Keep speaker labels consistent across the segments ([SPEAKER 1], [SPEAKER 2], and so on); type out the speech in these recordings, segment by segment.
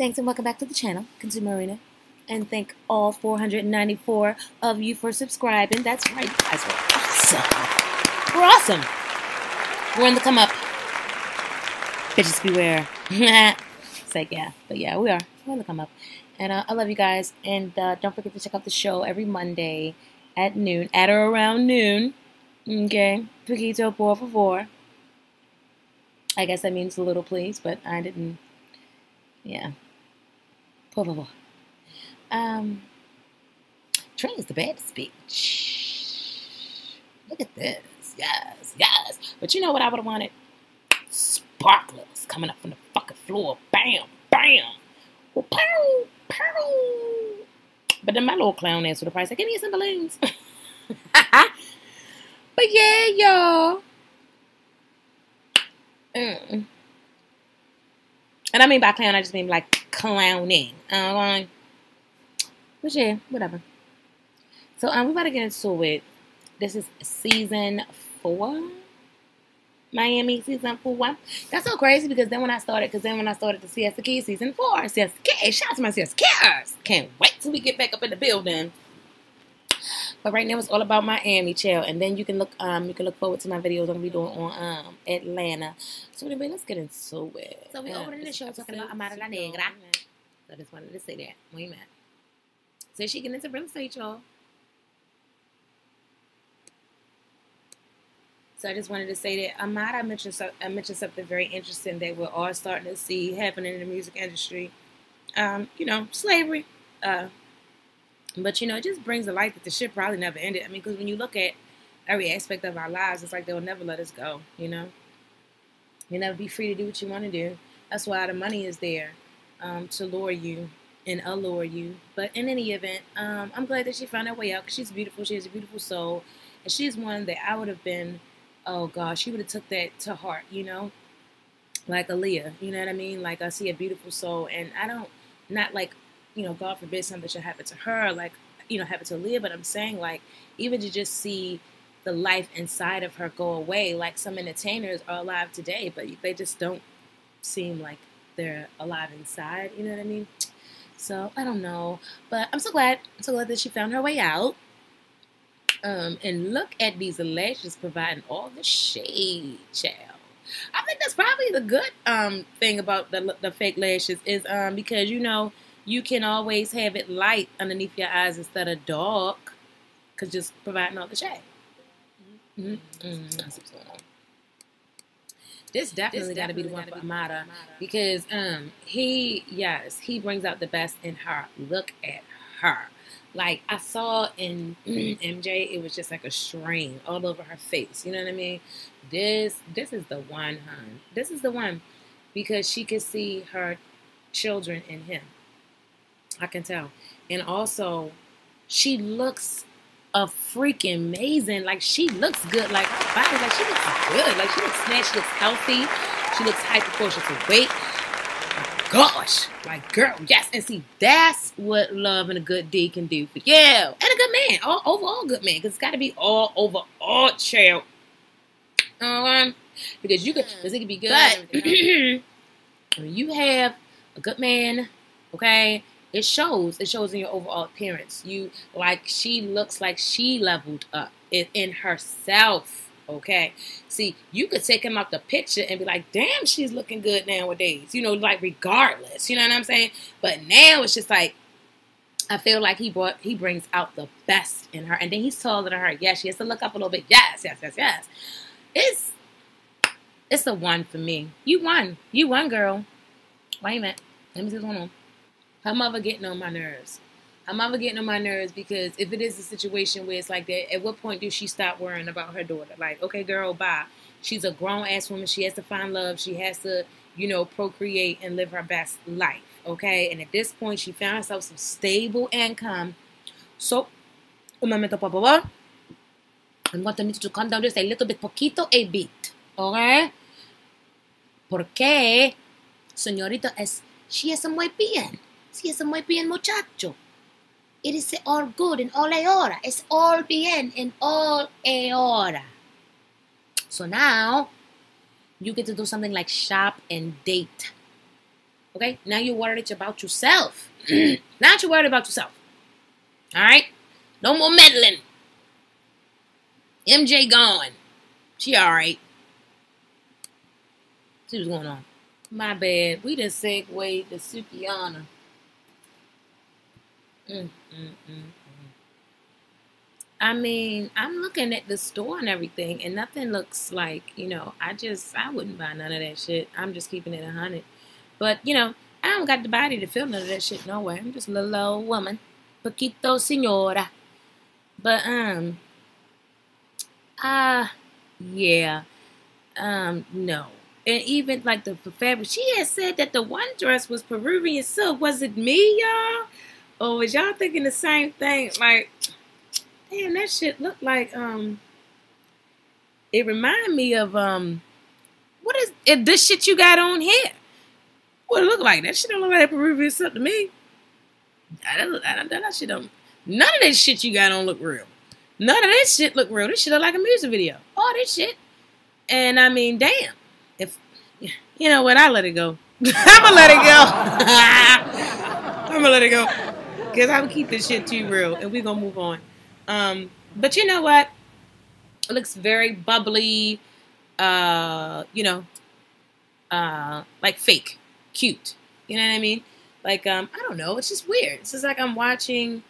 [SPEAKER 1] Thanks and welcome back to the channel, Consumer Arena. And thank all 494 of you for subscribing. That's right, you guys are awesome. We're awesome. We're in the come up. Bitches beware. it's like, yeah. But yeah, we are. We're in the come up. And uh, I love you guys. And uh, don't forget to check out the show every Monday at noon, at or around noon. Okay? Poquito por favor. I guess that means a little please, but I didn't. Yeah. Por favor. Um, Trey is the baddest bitch. Look at this. Yes, yes. But you know what I would have wanted? Sparklers coming up from the fucking floor. Bam, bam. Well, pow, pow. But then my little clown would have probably said, give me some balloons. but yeah, y'all. Mm. And I mean by clown, I just mean like clowning. Um, but yeah, whatever. So um, we about to get into it. This is season four. Miami season four. That's so crazy because then when I started, because then when I started the Key season four, Key, shout out to my Keyers. Can't wait till we get back up in the building. But right now it's all about Miami, chill. And then you can look um you can look forward to my videos I'm gonna be doing on um Atlanta. So anyway, let's get into it. So we opening the show talking about Amara La Negra. So I just wanted to say that. At? So she getting into real estate, y'all. So I just wanted to say that Amara mentioned, so, I mentioned something very interesting that we're all starting to see happening in the music industry. Um, you know, slavery. Uh, but you know, it just brings to light that the shit probably never ended. I mean, because when you look at every aspect of our lives, it's like they'll never let us go. You know, you never be free to do what you want to do. That's why the money is there um, to lure you and allure you. But in any event, um, I'm glad that she found her way out because she's beautiful. She has a beautiful soul, and she's one that I would have been. Oh gosh, she would have took that to heart. You know, like Aaliyah. You know what I mean? Like I see a beautiful soul, and I don't not like you know, God forbid something should happen to her, like, you know, happen to Leah, but I'm saying, like, even to just see the life inside of her go away, like some entertainers are alive today, but they just don't seem like they're alive inside, you know what I mean? So, I don't know, but I'm so glad, I'm so glad that she found her way out. Um, and look at these lashes providing all the shade, child. I think that's probably the good um thing about the the fake lashes is um because you know you can always have it light underneath your eyes instead of dark, because just providing all the shade. Mm-hmm. Mm-hmm. This definitely, got to be the one for Amara because um he yes he brings out the best in her. Look at her. Like I saw in MJ, it was just like a strain all over her face. You know what I mean? This this is the one, hun. This is the one because she could see her children in him. I can tell. And also, she looks a freaking amazing. Like she looks good. Like her body, like she looks good. Like she looks snatched. She looks healthy. She looks high proportion to weight. Gosh, like girl, yes. And see, that's what love and a good deed can do for you and a good man. All overall good man, because it's got to be all over all child. Um, because you could, because it could be good. But when you have a good man, okay, it shows. It shows in your overall appearance. You like she looks like she leveled up in, in herself. Okay. See, you could take him out the picture and be like, damn, she's looking good nowadays. You know, like regardless. You know what I'm saying? But now it's just like I feel like he brought he brings out the best in her. And then he's taller than her. Yes, she has to look up a little bit. Yes, yes, yes, yes. It's it's a one for me. You won. You won, girl. Wait a minute. Let me see what's going on. Her mother getting on my nerves. Her mother getting on my nerves because if it is a situation where it's like that, at what point do she stop worrying about her daughter? Like, okay, girl, bye. She's a grown ass woman. She has to find love. She has to, you know, procreate and live her best life. Okay. And at this point, she found herself some stable income. So, un momento, por favor. I'm going to need you to calm down just a little bit, poquito a bit. Okay? Porque, señorita, es, she is muy bien. Si es muy bien, muchacho. It is all good in all a hora. It's all bien in all a hora. So now, you get to do something like shop and date. Okay? Now you're worried about yourself. now you're worried about yourself. All right? No more meddling. MJ gone. She all right. See what's going on. My bad. We just segued to Sukihana. Mm, mm, mm, I mean, I'm looking at the store and everything, and nothing looks like, you know, I just, I wouldn't buy none of that shit. I'm just keeping it a 100. But, you know, I don't got the body to feel none of that shit no way. I'm just a little old woman. Poquito senora. But, um, uh, yeah. Um, no. And even like the fabric, she had said that the one dress was Peruvian silk. Was it me, y'all? Or was y'all thinking the same thing? Like, damn, that shit looked like, um, it reminded me of, um, what is it, this shit you got on here? What it look like? That shit don't look like Peruvian silk to me. That, that, that shit don't, none of that shit you got on look real. None of this shit look real. This shit look like a music video. All this shit. And I mean, damn. If you know what, I let it go. I'm gonna let it go. I'm gonna let it go because I'm gonna keep this shit too real, and we're gonna move on. Um, but you know what? It looks very bubbly. Uh, you know, uh, like fake, cute. You know what I mean? Like, um, I don't know. It's just weird. It's just like I'm watching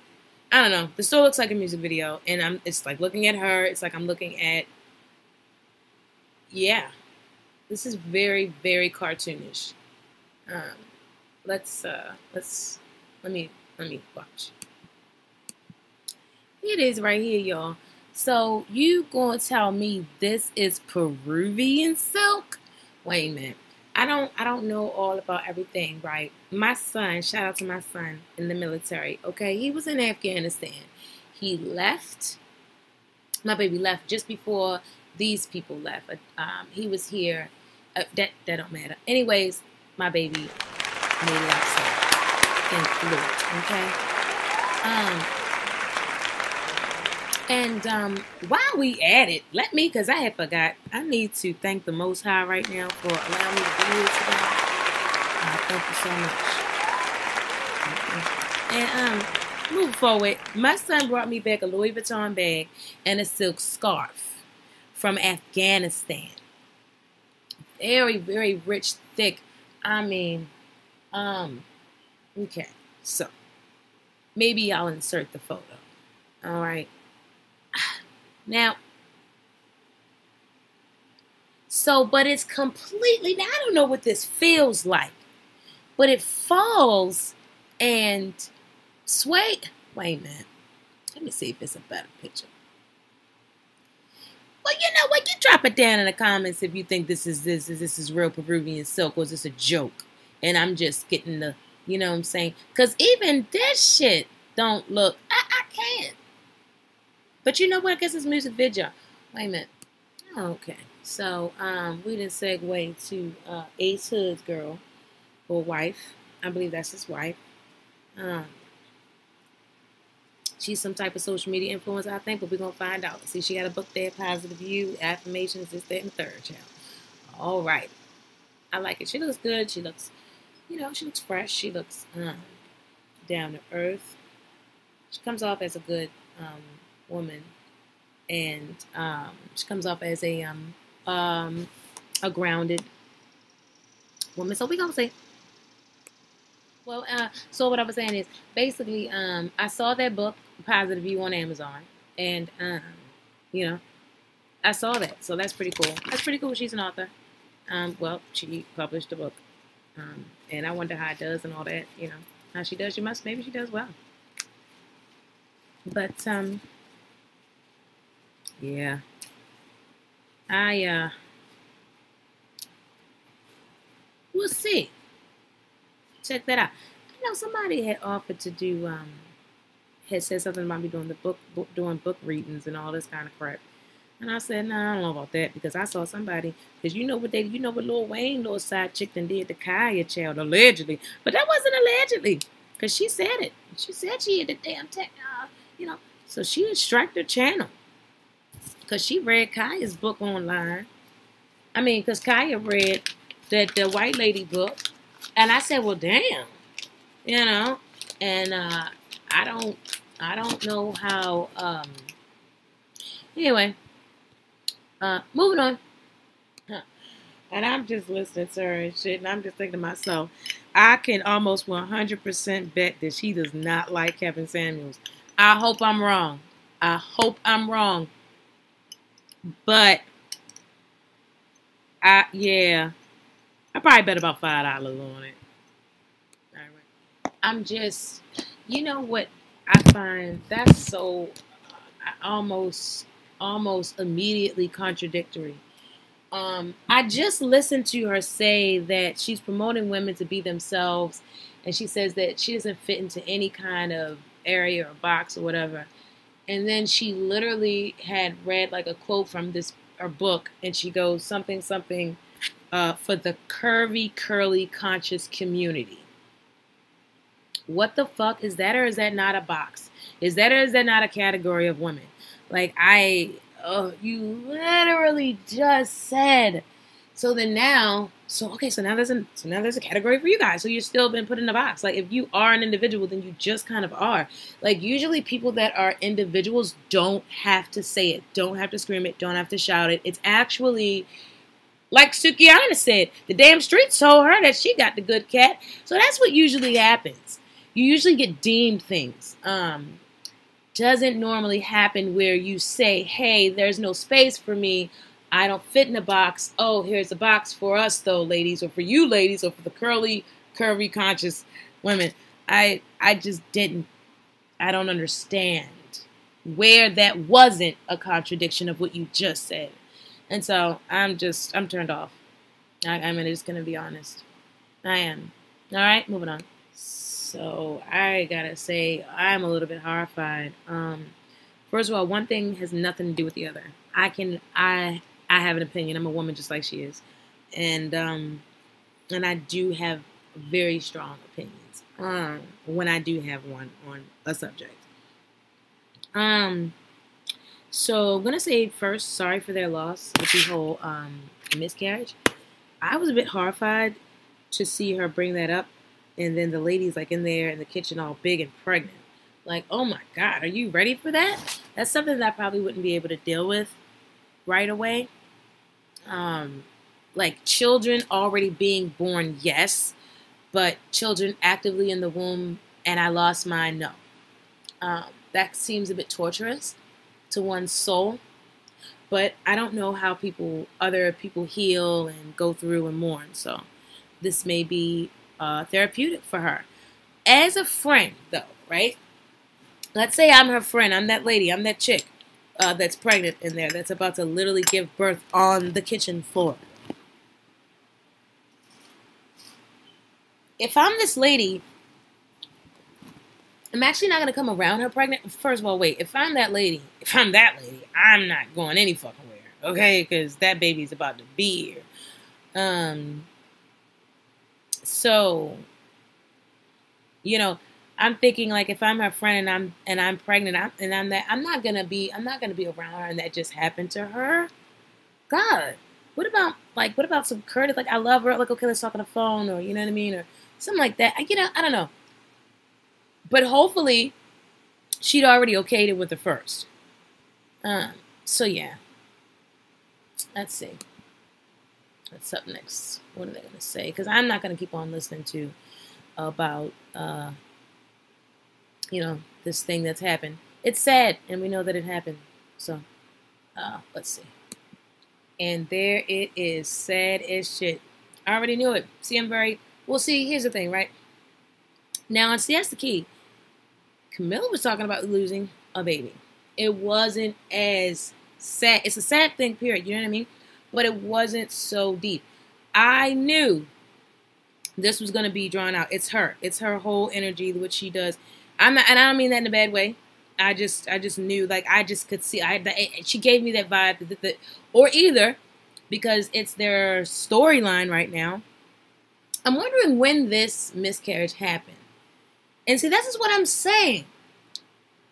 [SPEAKER 1] I don't know. The store looks like a music video, and I'm. It's like looking at her. It's like I'm looking at. Yeah, this is very very cartoonish. Um, let's uh, let's let me let me watch. It is right here, y'all. So you gonna tell me this is Peruvian silk? Wait a minute. I don't I don't know all about everything, right? My son, shout out to my son in the military. Okay, he was in Afghanistan. He left. My baby left just before these people left. Um, he was here. Uh, that that don't matter. Anyways, my baby made it outside and. Okay. Um, and um, while we at it, let me, because I had forgot, I need to thank the Most High right now for allowing me to be here today. Uh, thank you so much. And um, move forward, my son brought me back a Louis Vuitton bag and a silk scarf from Afghanistan. Very, very rich, thick. I mean, um, okay, so maybe I'll insert the photo. All right. Now, so, but it's completely, now I don't know what this feels like, but it falls and sway. Wait a minute. Let me see if it's a better picture. Well, you know what? You drop it down in the comments if you think this is this is this is real Peruvian silk or is this a joke? And I'm just getting the, you know what I'm saying? Because even this shit don't look. I, I can't. But you know what? I guess it's music video. Wait a minute. Okay. So um, we didn't segue to uh, Ace Hood's girl or wife. I believe that's his wife. Um, she's some type of social media influencer, I think, but we're gonna find out. See, she got a book there, positive view, affirmations, this, that, and third, child. All right, I like it. She looks good. She looks, you know, she looks fresh. She looks um, down to earth. She comes off as a good um, woman, and um, she comes off as a um, um, a grounded woman. So we gonna say. Well, uh, so what I was saying is basically, um, I saw that book, Positive View, on Amazon, and um, you know, I saw that, so that's pretty cool. That's pretty cool. She's an author. Um, well, she published a book, um, and I wonder how it does and all that. You know, how she does. She must. Maybe she does well. But um, yeah. I, uh, we'll see. Check that out. You know somebody had offered to do, um, had said something about me doing the book, book doing book readings and all this kind of crap. And I said, no, nah, I don't know about that because I saw somebody, because you know what they, you know what Lil Wayne, little side chick, did to Kaya child, allegedly. But that wasn't allegedly, because she said it. She said she had the damn, tech, uh, you know. So she struck her channel because she read Kaya's book online. I mean, because Kaya read that the white lady book, and I said, well, damn, you know, and uh, I don't, I don't know how. Um, anyway, uh, moving on. And I'm just listening to her and shit, and I'm just thinking to myself, I can almost 100% bet that she does not like Kevin Samuels. I hope I'm wrong. I hope I'm wrong. But I yeah, I probably bet about five dollars on it. Right. I'm just, you know what I find that's so uh, almost almost immediately contradictory. Um, I just listened to her say that she's promoting women to be themselves, and she says that she doesn't fit into any kind of area or box or whatever. And then she literally had read like a quote from this or book, and she goes something something uh, for the curvy, curly, conscious community. What the fuck is that, or is that not a box? Is that or is that not a category of women? Like I, oh, you literally just said. So then now, so okay, so now there's a so now there's a category for you guys. So you've still been put in a box. Like if you are an individual, then you just kind of are. Like usually people that are individuals don't have to say it, don't have to scream it, don't have to shout it. It's actually like Sukihana said, the damn streets told her that she got the good cat. So that's what usually happens. You usually get deemed things. Um, doesn't normally happen where you say, hey, there's no space for me. I don't fit in a box. Oh, here's a box for us, though, ladies, or for you, ladies, or for the curly, curvy, conscious women. I, I just didn't. I don't understand where that wasn't a contradiction of what you just said. And so I'm just, I'm turned off. I, I'm just going to be honest. I am. All right, moving on. So I gotta say, I'm a little bit horrified. Um, first of all, one thing has nothing to do with the other. I can, I, I have an opinion. I'm a woman just like she is, and um, and I do have very strong opinions. Um, when I do have one on a subject. Um, so I'm gonna say first, sorry for their loss with the whole um miscarriage. I was a bit horrified to see her bring that up and then the lady's like in there in the kitchen all big and pregnant. Like, oh my God, are you ready for that? That's something that I probably wouldn't be able to deal with right away. Um, like children already being born, yes, but children actively in the womb and I lost mine, no. Um, that seems a bit torturous to one's soul. But I don't know how people, other people heal and go through and mourn. So this may be uh, therapeutic for her. As a friend, though, right? Let's say I'm her friend. I'm that lady. I'm that chick uh, that's pregnant in there that's about to literally give birth on the kitchen floor. If I'm this lady, I'm actually not going to come around her pregnant. First of all, wait. If I'm that lady, if I'm that lady, I'm not going any fucking where, okay? Because that baby's about to be here. Um, so, you know, I'm thinking like if I'm her friend and I'm and I'm pregnant I'm, and I'm that I'm not gonna be I'm not gonna be around her and that just happened to her. God, what about like what about some courtesy? Like I love her. Like okay, let's talk on the phone or you know what I mean or something like that. I, you know I don't know. But hopefully, she'd already okayed it with the first. Um. So yeah. Let's see. What's up next? What are they going to say? Because I'm not going to keep on listening to about, uh, you know, this thing that's happened. It's sad, and we know that it happened. So, uh, let's see. And there it is. Sad as shit. I already knew it. See, I'm very. Well, see, here's the thing, right? Now, see, that's the key. Camilla was talking about losing a baby. It wasn't as sad. It's a sad thing, period. You know what I mean? But it wasn't so deep. I knew this was going to be drawn out. It's her. It's her whole energy, what she does. I'm not, and I don't mean that in a bad way. I just, I just knew, like, I just could see. I, she gave me that vibe, that, or either because it's their storyline right now. I'm wondering when this miscarriage happened. And see, this is what I'm saying.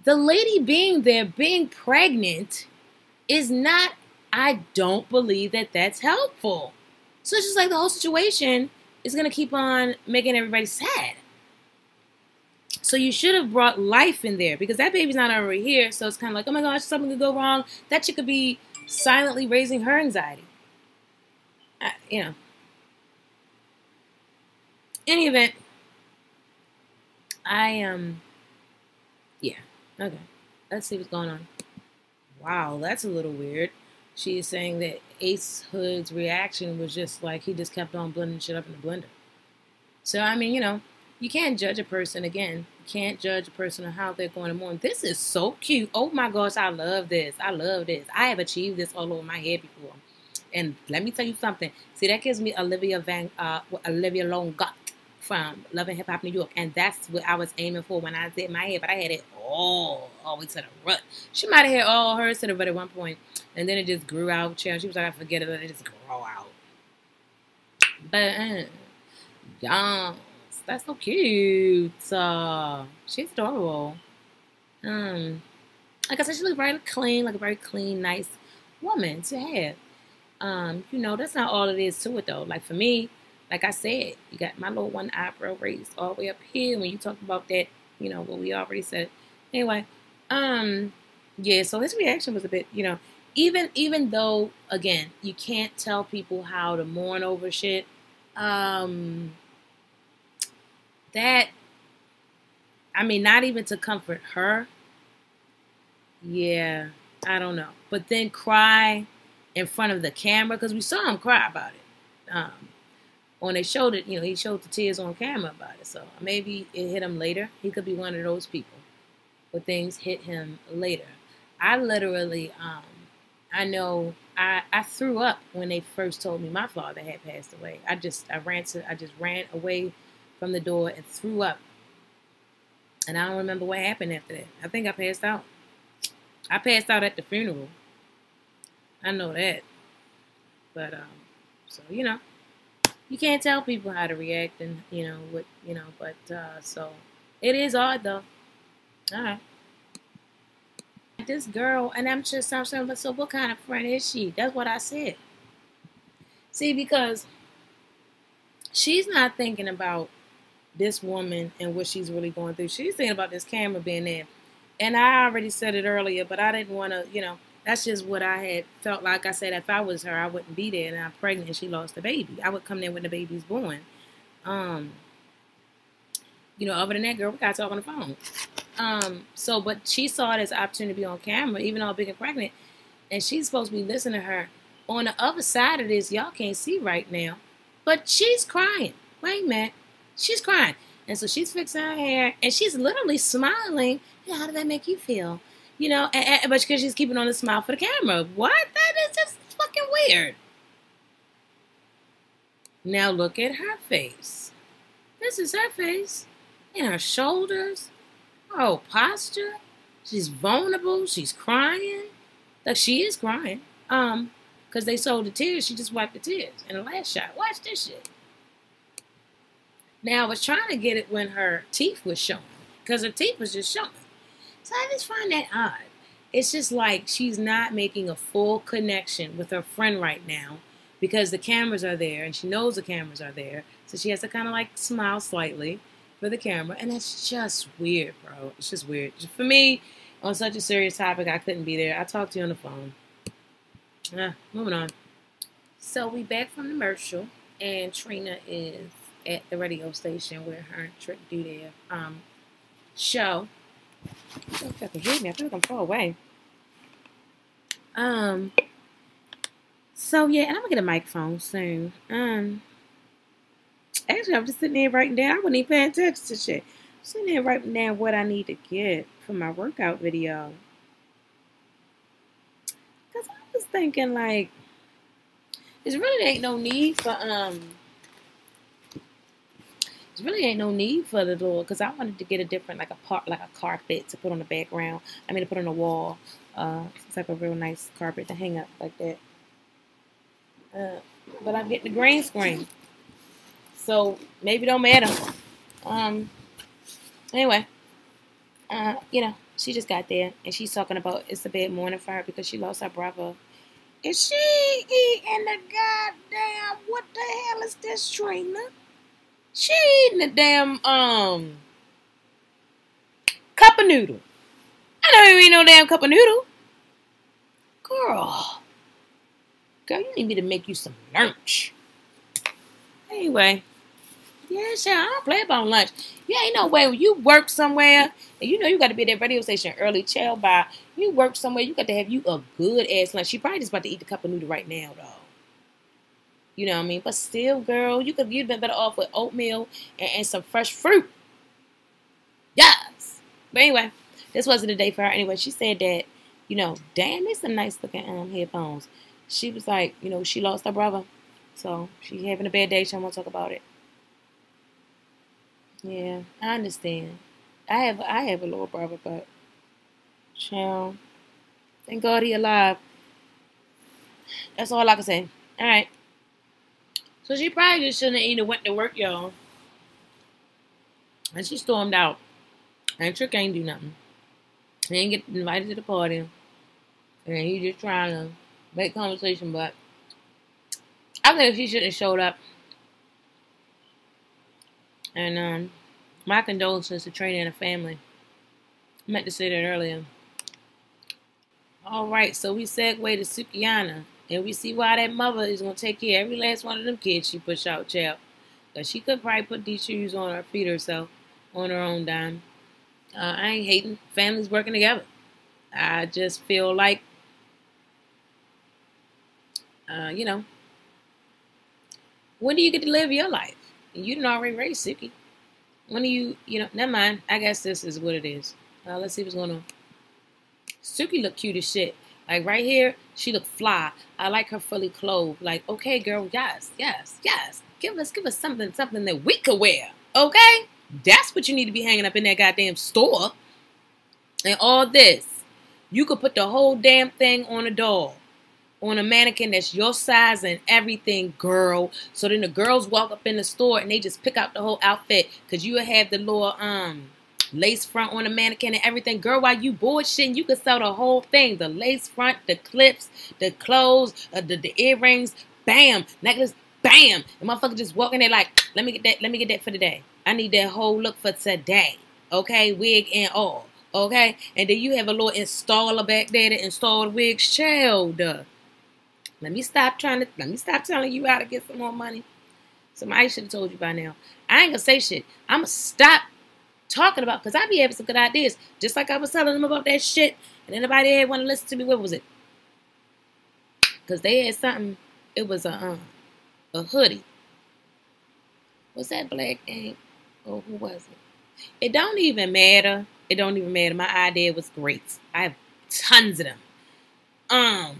[SPEAKER 1] The lady being there, being pregnant, is not I don't believe that that's helpful. So it's just like the whole situation is going to keep on making everybody sad. So you should have brought life in there because that baby's not already here. So it's kind of like, oh my gosh, something could go wrong. That chick could be silently raising her anxiety. I, you know. Any event, I um, yeah, okay. Let's see what's going on. Wow, that's a little weird. She is saying that Ace Hood's reaction was just like he just kept on blending shit up in the blender. So I mean, you know, you can't judge a person again. You can't judge a person on how they're going to mourn. This is so cute. Oh my gosh, I love this. I love this. I have achieved this all over my head before. And let me tell you something. See, that gives me Olivia Van uh, Olivia Longott from Love and Hip Hop New York, and that's what I was aiming for when I did my hair. But I had it all all the way to the rut. She might have had all hers to the rut at one point, and then it just grew out. She was like, I forget it, let it just grow out. But uh, yeah, that's so cute. Uh, she's adorable. Um, like I said, she looks very clean, like a very clean, nice woman to have. Um, you know, that's not all it is to it though. Like for me, like I said, you got my little one eyebrow raised all the way up here when you talk about that, you know, what we already said. Anyway, um, yeah, so his reaction was a bit, you know, even even though again, you can't tell people how to mourn over shit, um that I mean, not even to comfort her. Yeah, I don't know. But then cry in front of the camera because we saw him cry about it. Um, when they showed it, you know, he showed the tears on camera about it. So maybe it hit him later. He could be one of those people where things hit him later. I literally, um, I know I, I threw up when they first told me my father had passed away. I just I ran to I just ran away from the door and threw up. And I don't remember what happened after that. I think I passed out. I passed out at the funeral. I know that. But um so you know, you can't tell people how to react and you know what you know but uh so it is odd though. All right. This girl and i'm just i'm saying but so what kind of friend is she? That's what i said. See because she's not thinking about this woman and what she's really going through. She's thinking about this camera being there. And i already said it earlier but i didn't want to you know that's just what I had felt like. I said if I was her, I wouldn't be there. And I'm pregnant and she lost the baby. I would come there when the baby's born. Um, you know, other than that, girl, we got to talk on the phone. Um, so, but she saw an opportunity to be on camera, even though big and pregnant. And she's supposed to be listening to her. On the other side of this, y'all can't see right now, but she's crying. Wait a minute. She's crying. And so she's fixing her hair and she's literally smiling. how did that make you feel? You know, and, and, but because she's keeping on the smile for the camera. What? That is just fucking weird. Now look at her face. This is her face. And her shoulders. Her Oh, posture. She's vulnerable. She's crying. Like she is crying. Um, because they sold the tears. She just wiped the tears in the last shot. Watch this shit. Now I was trying to get it when her teeth was showing. Because her teeth was just showing. So I just find that odd. It's just like she's not making a full connection with her friend right now because the cameras are there and she knows the cameras are there. So she has to kind of like smile slightly for the camera. And it's just weird, bro. It's just weird. For me, on such a serious topic, I couldn't be there. I talked to you on the phone. Ah, moving on. So we back from the commercial, and Trina is at the radio station where her and Trick do their um, show. I don't know if me. I feel like I'm far away. Um. So yeah, and I'm gonna get a microphone soon. Um. Actually, I'm just sitting there writing down. I wasn't even paying attention to shit. I'm sitting there writing down what I need to get for my workout video. Cause I was thinking like, there's really ain't no need for um there really ain't no need for the door because I wanted to get a different like a part like a carpet to put on the background. I mean to put on the wall. Uh, type of real nice carpet to hang up like that. Uh, but I'm getting the green screen, so maybe don't matter. Um. Anyway, uh, you know, she just got there and she's talking about it's a bad morning for her because she lost her brother. Is she eating the goddamn? What the hell is this, Trina? She eating a damn um cup of noodle. I you ain't no damn cup of noodle. Girl. Girl, you need me to make you some lunch. Anyway. Yeah, sure. I don't play about lunch. Yeah, ain't no way when you work somewhere and you know you got to be at that radio station early, chill by. You work somewhere, you got to have you a good ass lunch. She probably just about to eat the cup of noodle right now, though. You know what I mean? But still, girl, you could you'd been better off with oatmeal and, and some fresh fruit. Yes. But anyway, this wasn't a day for her. Anyway, she said that, you know, damn, these some nice looking um headphones. She was like, you know, she lost her brother. So she having a bad day. She don't want to talk about it. Yeah, I understand. I have I have a little brother, but child, thank God he alive. That's all I can say. All right. So she probably just shouldn't have even went to work, y'all. And she stormed out. And Trick ain't do nothing. He ain't get invited to the party. And he just trying to make conversation, but I think she shouldn't have showed up. And um, my condolences to Trina and the family. I meant to say that earlier. All right, so we segue to Sukihana. And we see why that mother is going to take care of every last one of them kids she push out, child. Because she could probably put these shoes on her feet herself on her own dime. Uh, I ain't hating. Families working together. I just feel like, uh, you know, when do you get to live your life? You didn't already raise Suki. When do you, you know, never mind. I guess this is what it is. Uh, let's see what's going on. Suki look cute as shit. Like right here, she looked fly. I like her fully clothed. Like, okay, girl, yes, yes, yes. Give us, give us something, something that we could wear. Okay? That's what you need to be hanging up in that goddamn store. And all this. You could put the whole damn thing on a doll on a mannequin that's your size and everything, girl. So then the girls walk up in the store and they just pick out the whole outfit because you have the little um lace front on the mannequin and everything. Girl, while you bullshitting, you could sell the whole thing. The lace front, the clips, the clothes, uh, the, the earrings, bam, necklace, bam. And motherfucker just walking there like, let me get that, let me get that for today. I need that whole look for today. Okay, wig and all. Okay, and then you have a little installer back there to install the wigs. Child. Let me stop trying to let me stop telling you how to get some more money. Somebody should have told you by now. I ain't gonna say shit. I'm gonna stop talking about because I be having some good ideas. Just like I was telling them about that shit. And anybody had want to listen to me, what was it? Because they had something, it was a um, a hoodie. Was that black ink? Or who was it? It don't even matter. It don't even matter. My idea was great. I have tons of them. Um,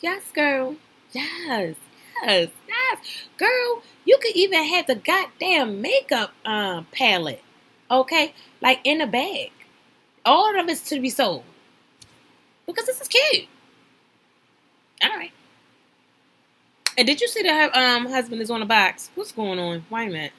[SPEAKER 1] Yes, girl. Yes. Yes. Yes. Girl, you could even have the goddamn makeup um palette. Okay? Like in a bag. All of it's to be sold. Because this is cute. Alright. And did you see that her um husband is on the box? What's going on? Wait a minute.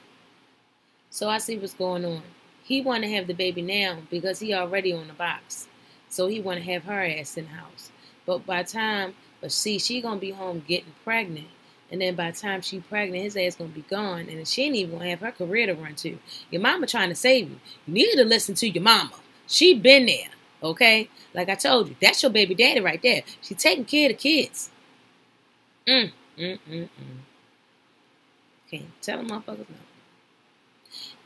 [SPEAKER 1] So I see what's going on. He want to have the baby now because he already on the box. So he want to have her ass in the house. But by time but see, she gonna be home getting pregnant. And then by the time she pregnant, his ass gonna be gone. And she ain't even gonna have her career to run to. Your mama trying to save you. You need to listen to your mama. She been there. Okay? Like I told you, that's your baby daddy right there. She taking care of the kids. Mm, mm, mm, mm. Can't tell them motherfuckers no.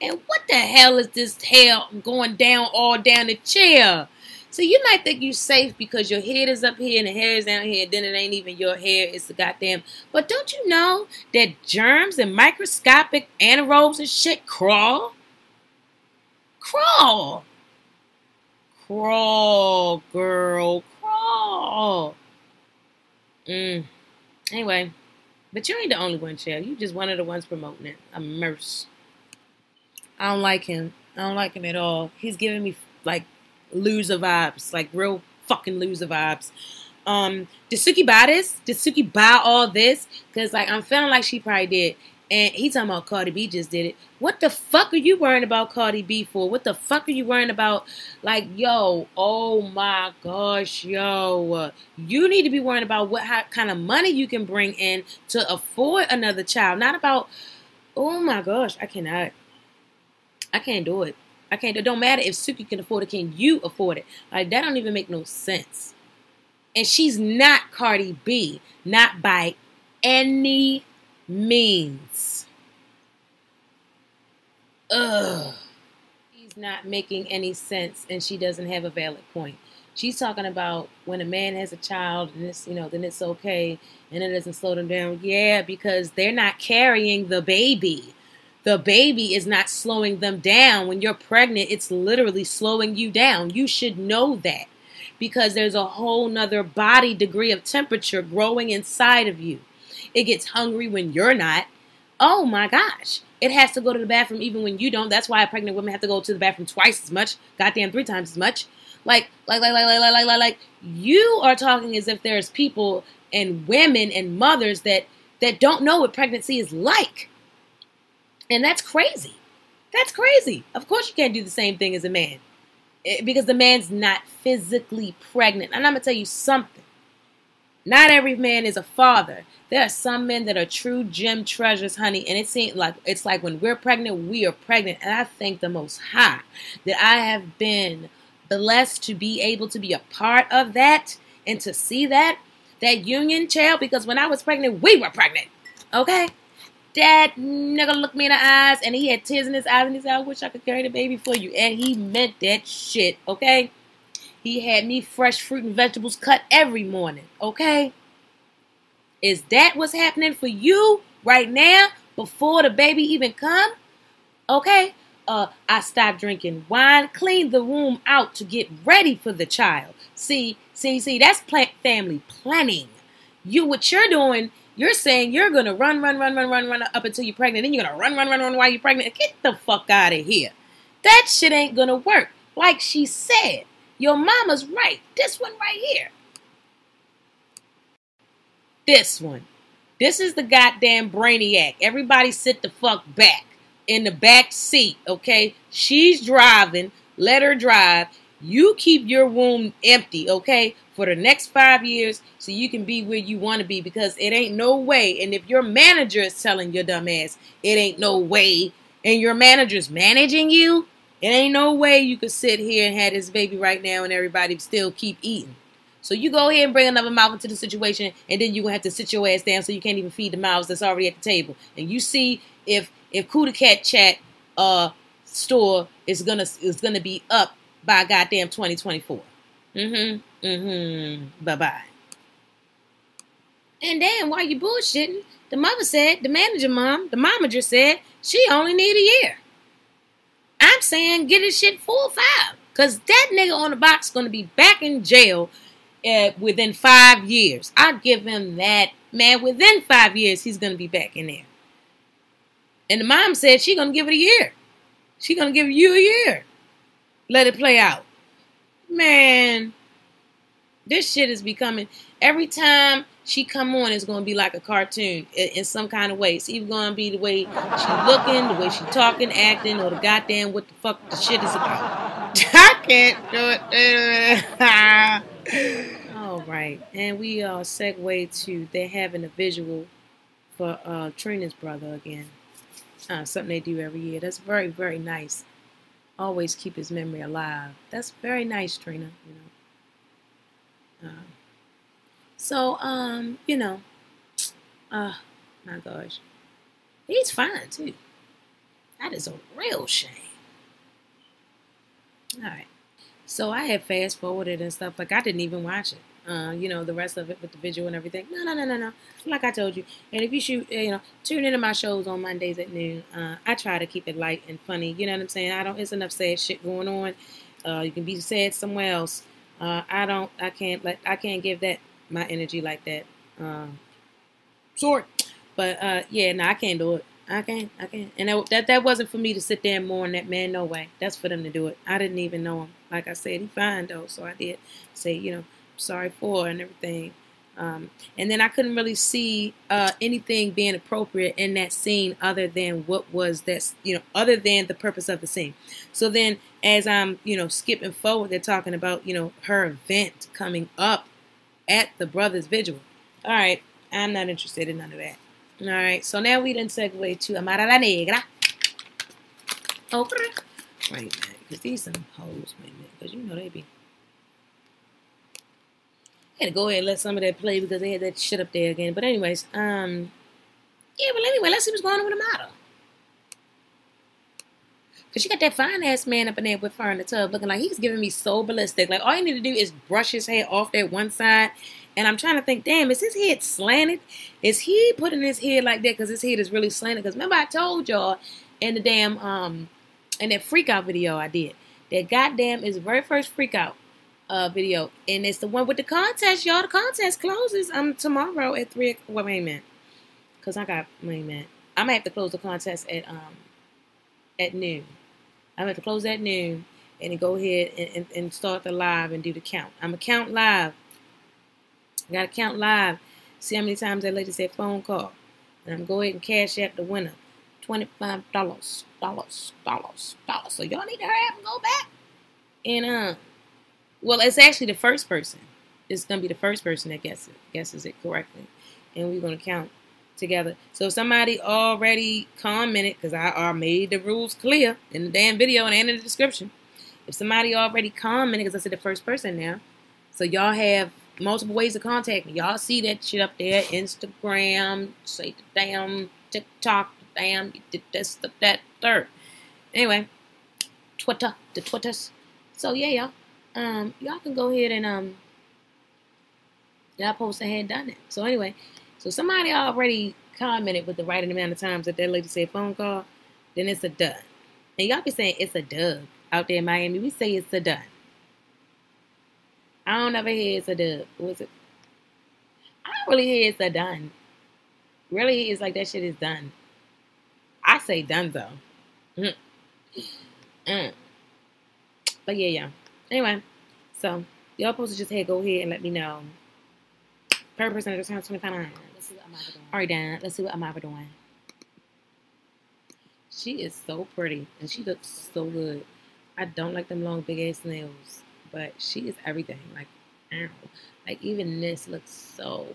[SPEAKER 1] And what the hell is this hell going down all down the chair? So you might think you're safe because your head is up here and the hair is down here. Then it ain't even your hair. It's the goddamn. But don't you know that germs and microscopic anaerobes and shit crawl? Crawl. Crawl, girl. Crawl. Mm. Anyway, but you ain't the only one, Chad. You just one of the ones promoting it. I'm Merce. I don't like him. I don't like him at all. He's giving me like loser vibes, like real fucking loser vibes. Um, did Suki buy this? Did Suki buy all this? Cause like I'm feeling like she probably did. And he talking about Cardi B just did it. What the fuck are you worrying about Cardi B for? What the fuck are you worrying about? Like, yo, oh my gosh, yo, you need to be worrying about what how, kind of money you can bring in to afford another child. Not about Oh my gosh, I cannot. I can't do it. I can't. It don't matter if Suki can afford it. Can you afford it? Like that don't even make no sense. And she's not Cardi B, not by any means. Ugh. She's not making any sense, and she doesn't have a valid point. She's talking about when a man has a child, and it's you know, then it's okay, and it doesn't slow them down. Yeah, because they're not carrying the baby the baby is not slowing them down. When you're pregnant, it's literally slowing you down. You should know that because there's a whole nother body degree of temperature growing inside of you. It gets hungry when you're not. Oh my gosh. It has to go to the bathroom even when you don't. That's why pregnant women have to go to the bathroom twice as much, goddamn three times as much. Like, like, like, like, like, like, like, like, you are talking as if there's people and women and mothers that that don't know what pregnancy is like. And that's crazy. That's crazy. Of course, you can't do the same thing as a man eh, because the man's not physically pregnant. And I'm going to tell you something. Not every man is a father. There are some men that are true gem treasures, honey, and it seems like it's like when we're pregnant, we are pregnant. And I thank the Most High that I have been blessed to be able to be a part of that and to see that that union child. Because when I was pregnant, we were pregnant. Okay, Dad nigga looked me in the eyes and he had tears in his eyes and he said, I wish I could carry the baby for you. And he meant that shit, okay? He had me fresh fruit and vegetables cut every morning, okay? Is that what's happening for you right now before the baby even come? Okay? Uh, I stopped drinking wine, cleaned the room out to get ready for the child. See, see, see, that's plant family planning. You, what you're doing you're saying you're gonna run, run, run, run, run, run up until you're pregnant. Then you're gonna run, run, run, run while you're pregnant. Get the fuck out of here. That shit ain't gonna work. Like she said, your mama's right. This one right here. This one. This is the goddamn brainiac. Everybody sit the fuck back in the back seat, okay? She's driving. Let her drive. You keep your womb empty, okay? for the next five years so you can be where you want to be because it ain't no way. And if your manager is telling your dumb ass, it ain't no way, and your manager's managing you, it ain't no way you could sit here and have this baby right now and everybody still keep eating. So you go ahead and bring another mouth into the situation, and then you're gonna have to sit your ass down so you can't even feed the mouths that's already at the table. And you see if if Kuda Cat Chat uh store is gonna is gonna be up by goddamn 2024. Mm-hmm. Mm-hmm. Bye bye. And then while you bullshitting, the mother said, the manager mom, the momager said, she only need a year. I'm saying get his shit full five. Cause that nigga on the box gonna be back in jail uh, within five years. I'll give him that. Man, within five years, he's gonna be back in there. And the mom said she gonna give it a year. She gonna give you a year. Let it play out. Man, this shit is becoming every time she come on, it's gonna be like a cartoon in, in some kind of way. It's either gonna be the way she looking, the way she talking, acting, or the goddamn what the fuck the shit is about. I can't do it. All right, and we uh segue to they're having a visual for uh Trina's brother again. Uh, something they do every year. That's very very nice. Always keep his memory alive. That's very nice, Trina. You know. Um, so, um, you know, uh, my gosh, he's fine too. That is a real shame. All right. So I had fast forwarded and stuff. Like I didn't even watch it. Uh, you know, the rest of it with the visual and everything. No, no, no, no, no. Like I told you. And if you shoot, you know, tune into my shows on Mondays at noon. Uh, I try to keep it light and funny. You know what I'm saying? I don't. It's enough sad shit going on. Uh, you can be sad somewhere else. Uh, I don't. I can't. Like I can't give that my energy like that. Um, sorry, but uh, yeah, no, I can't do it. I can't. I can't. And that, that that wasn't for me to sit there and mourn that man. No way. That's for them to do it. I didn't even know him. Like I said, he fine though, so I did say, you know, sorry for and everything. Um, and then I couldn't really see uh, anything being appropriate in that scene other than what was that, you know, other than the purpose of the scene. So then, as I'm, you know, skipping forward, they're talking about, you know, her event coming up at the brothers' vigil. All right, I'm not interested in none of that. All right, so now we then segue to Amara la Negra. Okay. Wait, man, because these some hoes, man, because you know they be. I had to go ahead and let some of that play because they had that shit up there again. But anyways, um, yeah, well anyway, let's see what's going on with the model. Cause she got that fine ass man up in there with her in the tub looking like he's giving me so ballistic. Like all you need to do is brush his hair off that one side. And I'm trying to think, damn, is his head slanted? Is he putting his head like that because his head is really slanted? Because remember I told y'all in the damn um in that freak out video I did. That goddamn is the very first freak out uh video. And it's the one with the contest, y'all. The contest closes um tomorrow at three well, wait a minute. Cause I got wait a minute. I might have to close the contest at um at noon. I'm to have to close at noon and then go ahead and, and, and, start the live and do the count. I'm to count live. I got to count live. See how many times that lady said phone call. And I'm to go ahead and cash out the winner. $25, dollars, dollars, dollars. dollars. So y'all need to hurry up and go back. And, uh, well, it's actually the first person. It's going to be the first person that guesses, guesses it correctly. And we're going to count together. So if somebody already commented, because I, I made the rules clear in the damn video and in the description. If somebody already commented, because I said the first person now, so y'all have multiple ways to contact me. Y'all see that shit up there, Instagram, say the damn TikTok, the damn this, the, that, third. Anyway, Twitter, the Twitters. So yeah, y'all, um, y'all can go ahead and um, y'all post ahead done it. So anyway, so somebody already commented with the right amount of times that that lady said phone call, then it's a done. And y'all be saying it's a dub out there in Miami. We say it's a done. I don't ever hear it's a dub. Was it? I don't really hear it's a done. Really, it's like that shit is done. I say done though. Mm. Mm. But yeah, yeah. Anyway, so y'all supposed to just hey go ahead and let me know. Per person at a time, twenty five see what Amara doing. All right, Dan. Let's see what Amara doing. She is so pretty and she looks so good. I don't like them long, big ass nails, but she is everything. Like, ow. Like, even this looks so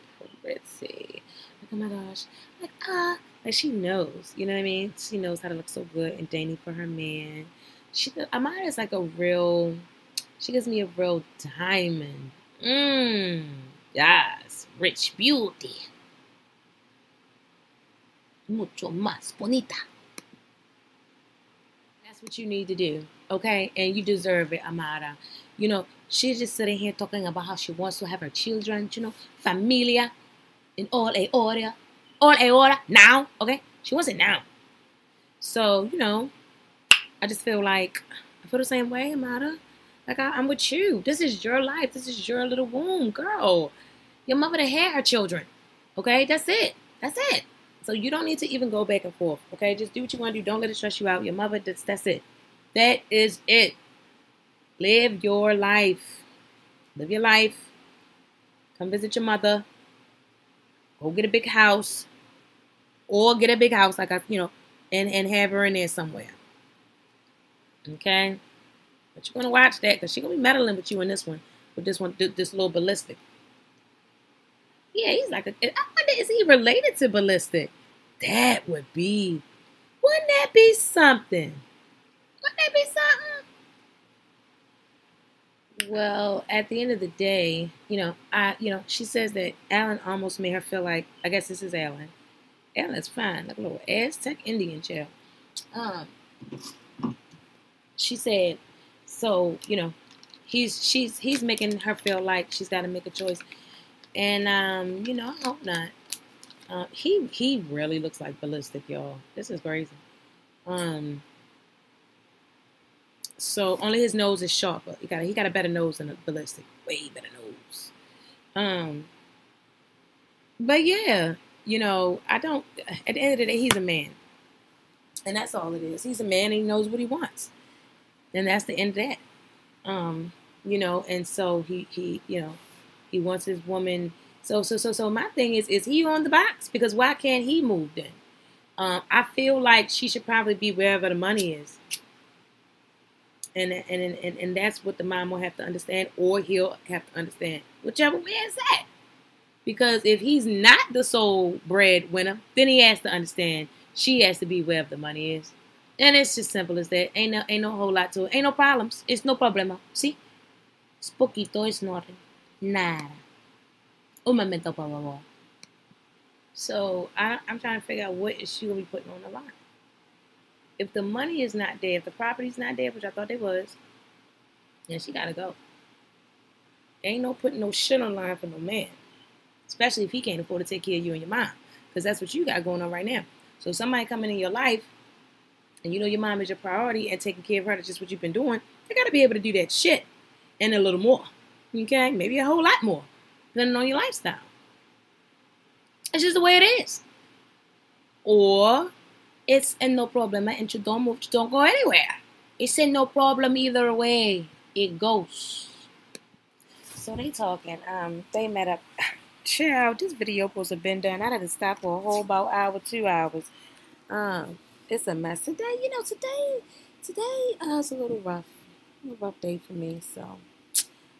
[SPEAKER 1] pretty. Like, oh my gosh. Like, ah. Uh, like, she knows. You know what I mean? She knows how to look so good and dainty for her man. She, Amara is like a real, she gives me a real diamond. Mmm. Yes. Rich beauty mucho más bonita. That's what you need to do, okay? And you deserve it, Amara. You know, she's just sitting here talking about how she wants to have her children, you know, familia, in all a hora, all a hora, now, okay? She wants it now. So, you know, I just feel like I feel the same way, Amara. Like I, am with you. This is your life. This is your little womb, girl. Your mother to have her children. Okay, that's it. That's it. So you don't need to even go back and forth. Okay, just do what you want to do. Don't let it stress you out. Your mother, that's that's it. That is it. Live your life. Live your life. Come visit your mother. Go get a big house. Or get a big house, like I, you know, and, and have her in there somewhere. Okay? But you're gonna watch that because she's gonna be meddling with you in this one. With this one, this little ballistic. Yeah, he's like a. I wonder is he related to Ballistic? That would be. Wouldn't that be something? Wouldn't that be something? Well, at the end of the day, you know, I, you know, she says that Alan almost made her feel like. I guess this is Alan. Alan's fine, like a little Aztec Indian child. Um, she said, so you know, he's she's he's making her feel like she's got to make a choice and um, you know, I hope not. Uh, he he really looks like ballistic, y'all. This is crazy. Um, so only his nose is sharper. He got he got a better nose than a ballistic, way better nose. Um, but yeah, you know, I don't. At the end of the day, he's a man, and that's all it is. He's a man, and he knows what he wants, and that's the end of that. Um, you know, and so he he you know he wants his woman. So so so so my thing is, is he on the box? Because why can't he move then? Um, I feel like she should probably be wherever the money is. And, and and and that's what the mom will have to understand, or he'll have to understand, whichever way is that. Because if he's not the sole breadwinner, then he has to understand she has to be wherever the money is. And it's just simple as that. Ain't no ain't no whole lot to it. Ain't no problems. It's no problema. See? Es poquito, es nothing. Nada. Oh, Un momento, por favor. So I, I'm trying to figure out what is she gonna be putting on the line. If the money is not there, if the property's not there, which I thought it was, then she gotta go. Ain't no putting no shit on line for no man. Especially if he can't afford to take care of you and your mom. Because that's what you got going on right now. So somebody coming in your life and you know your mom is your priority and taking care of her, that's just what you've been doing, you gotta be able to do that shit and a little more. Okay? Maybe a whole lot more, depending on your lifestyle. It's just the way it is. Or it's a no problem and you don't move, you don't go anywhere. It's a no problem either way. It goes. So they talking. Um, they met up. Child, this video supposed to been done. I to stop for a whole about hour, two hours. Um, it's a mess today. You know, today, today uh, it's a little rough, a little rough day for me. So,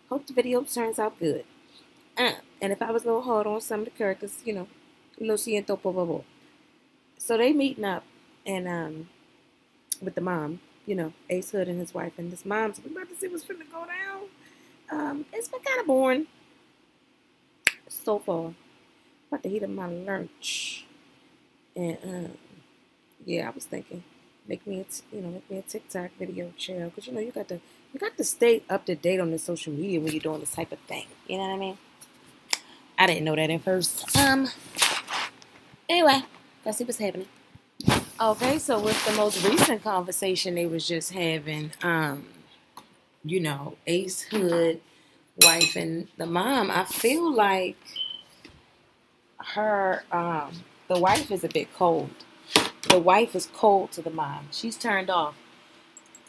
[SPEAKER 1] hope the video turns out good. Uh, and if I was a little hard on some of the characters, you know, lo siento, por favor. So they meeting up, and um, with the mom, you know, Ace Hood and his wife, and this mom's. We about to see what's finna go down. Um, it's been kind of boring so far. About to heat up my lunch, and um, yeah, I was thinking, make me a you know, make me a TikTok video, chill, because you know you got to you got to stay up to date on the social media when you're doing this type of thing. You know what I mean? I didn't know that at first. Um. Anyway, let's see what's happening. Okay, so with the most recent conversation they was just having, um, you know, Ace Hood, wife, and the mom, I feel like her, um, the wife is a bit cold. The wife is cold to the mom. She's turned off.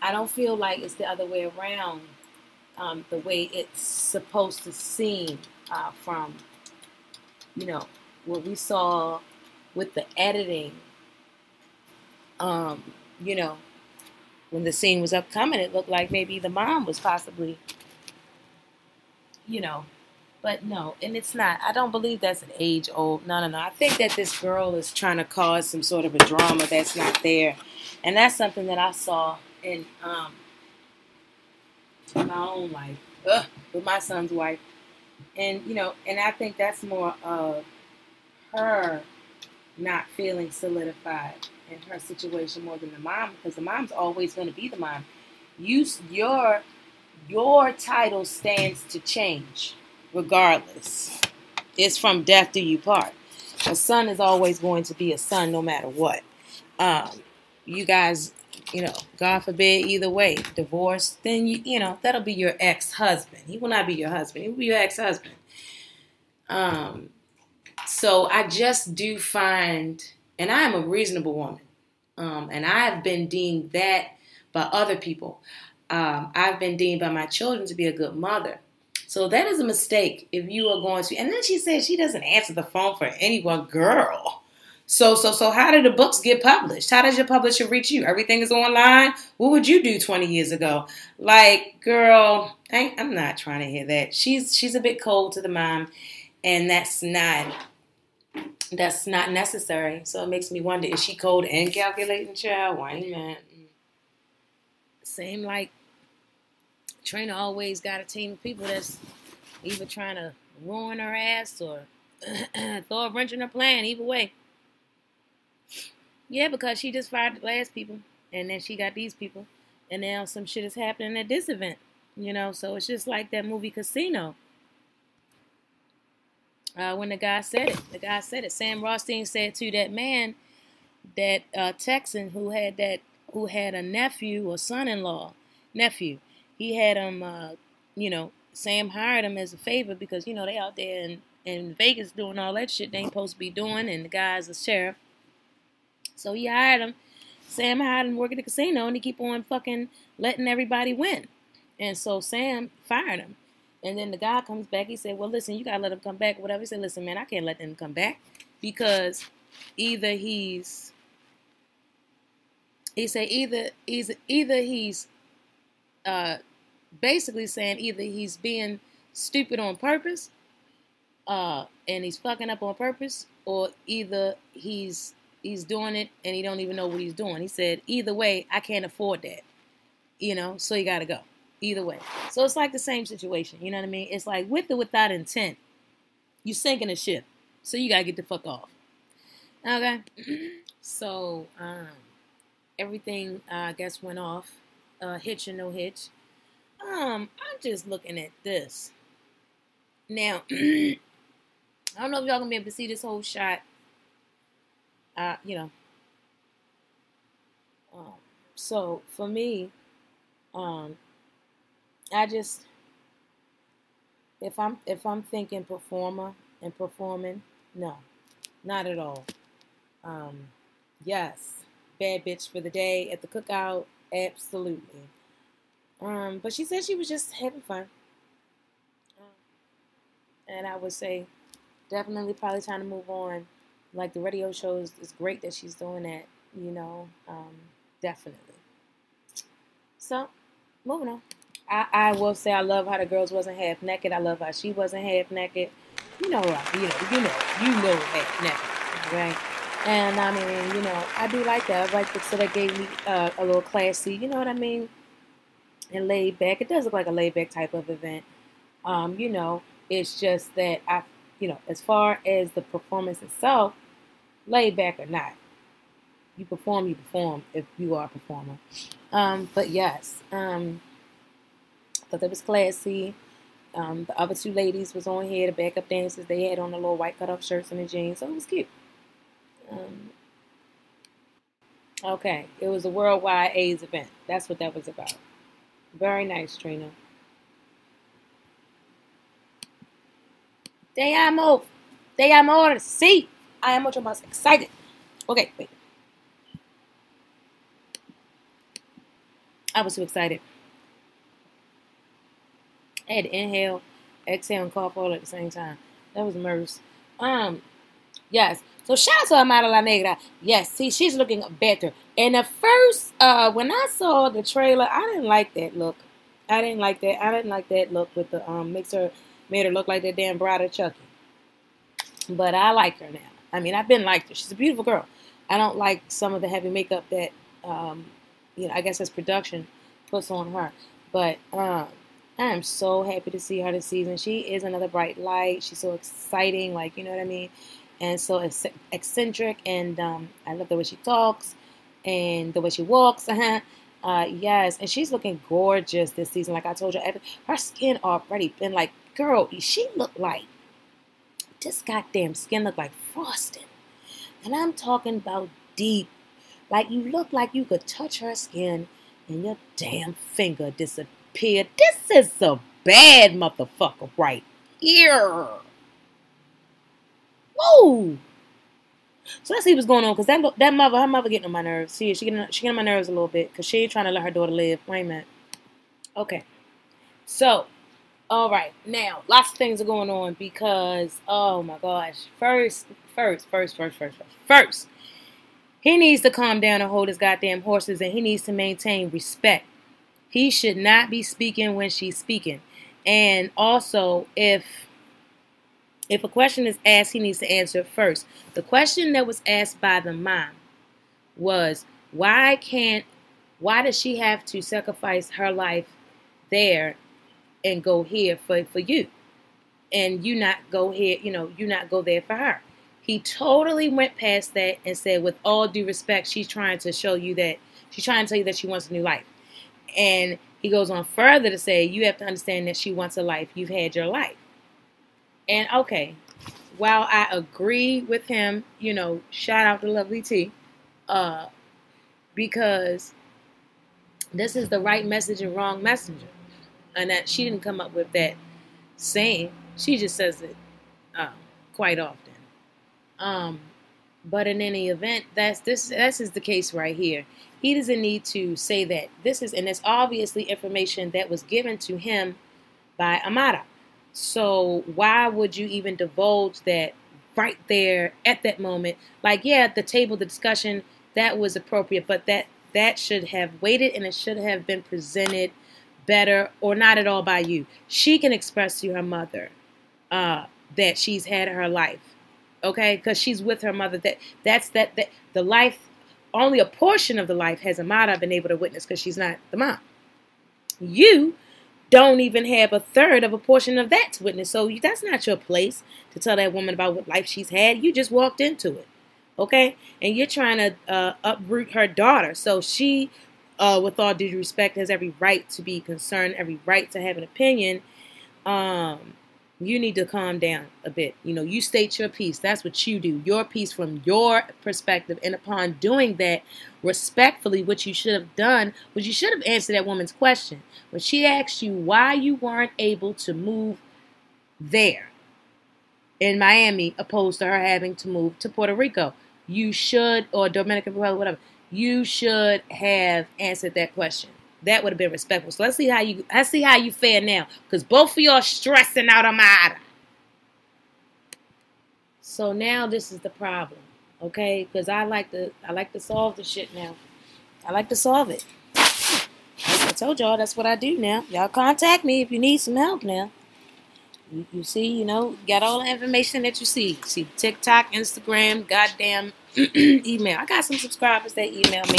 [SPEAKER 1] I don't feel like it's the other way around, um, the way it's supposed to seem uh, from, you know, what we saw with the editing. Um, you know, when the scene was upcoming, it looked like maybe the mom was possibly, you know, but no, and it's not. I don't believe that's an age old. No, no, no. I think that this girl is trying to cause some sort of a drama that's not there, and that's something that I saw in um my own life Ugh, with my son's wife, and you know, and I think that's more of her not feeling solidified in her situation more than the mom because the mom's always going to be the mom. You, your, your title stands to change regardless. It's from death do you part. A son is always going to be a son no matter what. Um, you guys, you know, God forbid either way, divorce, then you, you know, that'll be your ex-husband. He will not be your husband. He will be your ex-husband. Um, so I just do find, and I am a reasonable woman, um, and I have been deemed that by other people. Um, I've been deemed by my children to be a good mother. So that is a mistake if you are going to. And then she said she doesn't answer the phone for anyone, girl. So so so how did the books get published? How does your publisher reach you? Everything is online. What would you do 20 years ago? Like, girl, I, I'm not trying to hear that. She's she's a bit cold to the mom, and that's not that's not necessary. So it makes me wonder: is she cold and calculating, child? Why that? Same like Trina always got a team of people that's either trying to ruin her ass or throw a wrench in her plan. Either way. Yeah, because she just fired the last people, and then she got these people, and now some shit is happening at this event. You know, so it's just like that movie Casino. Uh, when the guy said it, the guy said it. Sam Rothstein said to that man, that uh, Texan who had that, who had a nephew or son-in-law, nephew, he had him, uh, you know, Sam hired him as a favor because, you know, they out there in, in Vegas doing all that shit they ain't supposed to be doing, and the guy's a sheriff. So he hired him. Sam hired him working the casino, and he keep on fucking letting everybody win. And so Sam fired him. And then the guy comes back. He said, "Well, listen, you gotta let him come back. Whatever." He said, "Listen, man, I can't let him come back because either he's he said either he's either he's uh, basically saying either he's being stupid on purpose uh, and he's fucking up on purpose, or either he's he's doing it and he don't even know what he's doing. He said, either way, I can't afford that. You know, so you got to go. Either way. So it's like the same situation. You know what I mean? It's like with or without intent, you sinking a ship. So you got to get the fuck off. Okay. so um, everything, uh, I guess, went off. Uh, hitch or no hitch. Um, I'm just looking at this. Now, I don't know if y'all gonna be able to see this whole shot. Uh, you know. Um, so for me, um, I just if I'm if I'm thinking performer and performing, no, not at all. Um, yes, bad bitch for the day at the cookout, absolutely. Um, but she said she was just having fun. And I would say definitely probably trying to move on. Like the radio shows, it's great that she's doing that, you know, um, definitely. So, moving on. I, I will say I love how the girls wasn't half naked. I love how she wasn't half naked. You know, you know, you know, you know half naked, right? And I mean, you know, I do like that. I like that. So that gave me uh, a little classy. You know what I mean? And laid back. It does look like a laid back type of event. Um, you know, it's just that I, you know, as far as the performance itself, laid back or not, you perform, you perform if you are a performer. Um, but yes, um, thought that was classy. Um, the other two ladies was on here, the backup dancers. They had on the little white cut-off shirts and the jeans, so it was cute. Um, okay, it was a worldwide AIDS event. That's what that was about. Very nice, Trina. Te amo. Te amo. Sí. I am much more excited. Okay, wait. I was too excited. I had to inhale, exhale, and cough all at the same time. That was MERS. Um, yes. So shout out to Amara La Negra. Yes, see, she's looking better. And at first, uh, when I saw the trailer, I didn't like that look. I didn't like that. I didn't like that look with the um mixer made her look like that damn bride of Chucky. But I like her now. I mean, I've been liked her. She's a beautiful girl. I don't like some of the heavy makeup that, um, you know, I guess as production puts on her. But um, I am so happy to see her this season. She is another bright light. She's so exciting, like you know what I mean, and so eccentric. And um, I love the way she talks and the way she walks. Uh, yes, and she's looking gorgeous this season. Like I told you, her skin already been like girl, she looked like this goddamn skin looked like frosting. And I'm talking about deep. Like you look like you could touch her skin and your damn finger disappeared. This is a bad motherfucker right here. Whoa. So let's see what's going on, cause that that mother, her mother getting on my nerves. See, she getting she getting on my nerves a little bit, cause she ain't trying to let her daughter live. Wait a minute. Okay. So all right, now lots of things are going on because oh my gosh. First, first, first, first, first, first, first, he needs to calm down and hold his goddamn horses, and he needs to maintain respect. He should not be speaking when she's speaking, and also if if a question is asked, he needs to answer it first. The question that was asked by the mom was, why can't, why does she have to sacrifice her life there and go here for, for you. And you not go here, you know, you not go there for her. He totally went past that and said, with all due respect, she's trying to show you that she's trying to tell you that she wants a new life. And he goes on further to say, you have to understand that she wants a life. You've had your life. And okay, while I agree with him, you know, shout out to Lovely T, uh, because this is the right message and wrong messenger and that she didn't come up with that saying. She just says it uh, quite often. Um, but in any event, that's this. This is the case right here. He doesn't need to say that. This is, and it's obviously information that was given to him by Amara. So why would you even divulge that right there at that moment? Like, yeah, at the table, the discussion, that was appropriate, but that that should have waited and it should have been presented better or not at all by you. She can express to her mother uh, that she's had her life. Okay, because she's with her mother. That that's that that the life only a portion of the life has Amara been able to witness because she's not the mom. You don't even have a third of a portion of that to witness. So that's not your place to tell that woman about what life she's had. You just walked into it. Okay? And you're trying to uh, uproot her daughter. So she, uh, with all due respect, has every right to be concerned, every right to have an opinion. Um, you need to calm down a bit. You know, you state your piece. That's what you do. Your piece from your perspective. And upon doing that, respectfully, what you should have done was you should have answered that woman's question. When she asked you why you weren't able to move there in Miami, opposed to her having to move to Puerto Rico, you should, or Dominican Republic, whatever, you should have answered that question. That would have been respectful. So let's see how you let's see how you fare now. Because both of y'all stressing out Amara. So now this is the problem. Okay? Because I like to I like to solve the shit now. I like to solve it. I told y'all that's what I do now. Y'all contact me if you need some help now. You, you see, you know, got all the information that you see. See TikTok, Instagram, goddamn email. I got some subscribers that email me.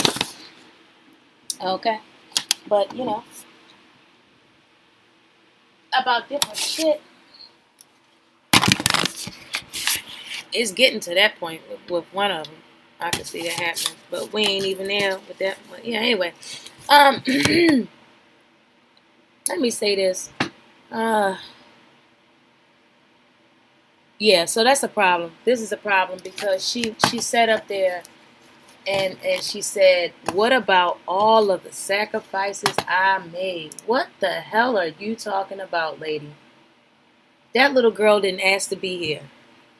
[SPEAKER 1] Okay. But, you know, about different shit. It's getting to that point with, with one of them. I can see that happening. But we ain't even there with that one. Yeah, anyway. Um, let me say this. Uh, yeah, so that's a problem. This is a problem because she she sat up there and and she said, "What about all of the sacrifices I made? What the hell are you talking about, lady? That little girl didn't ask to be here,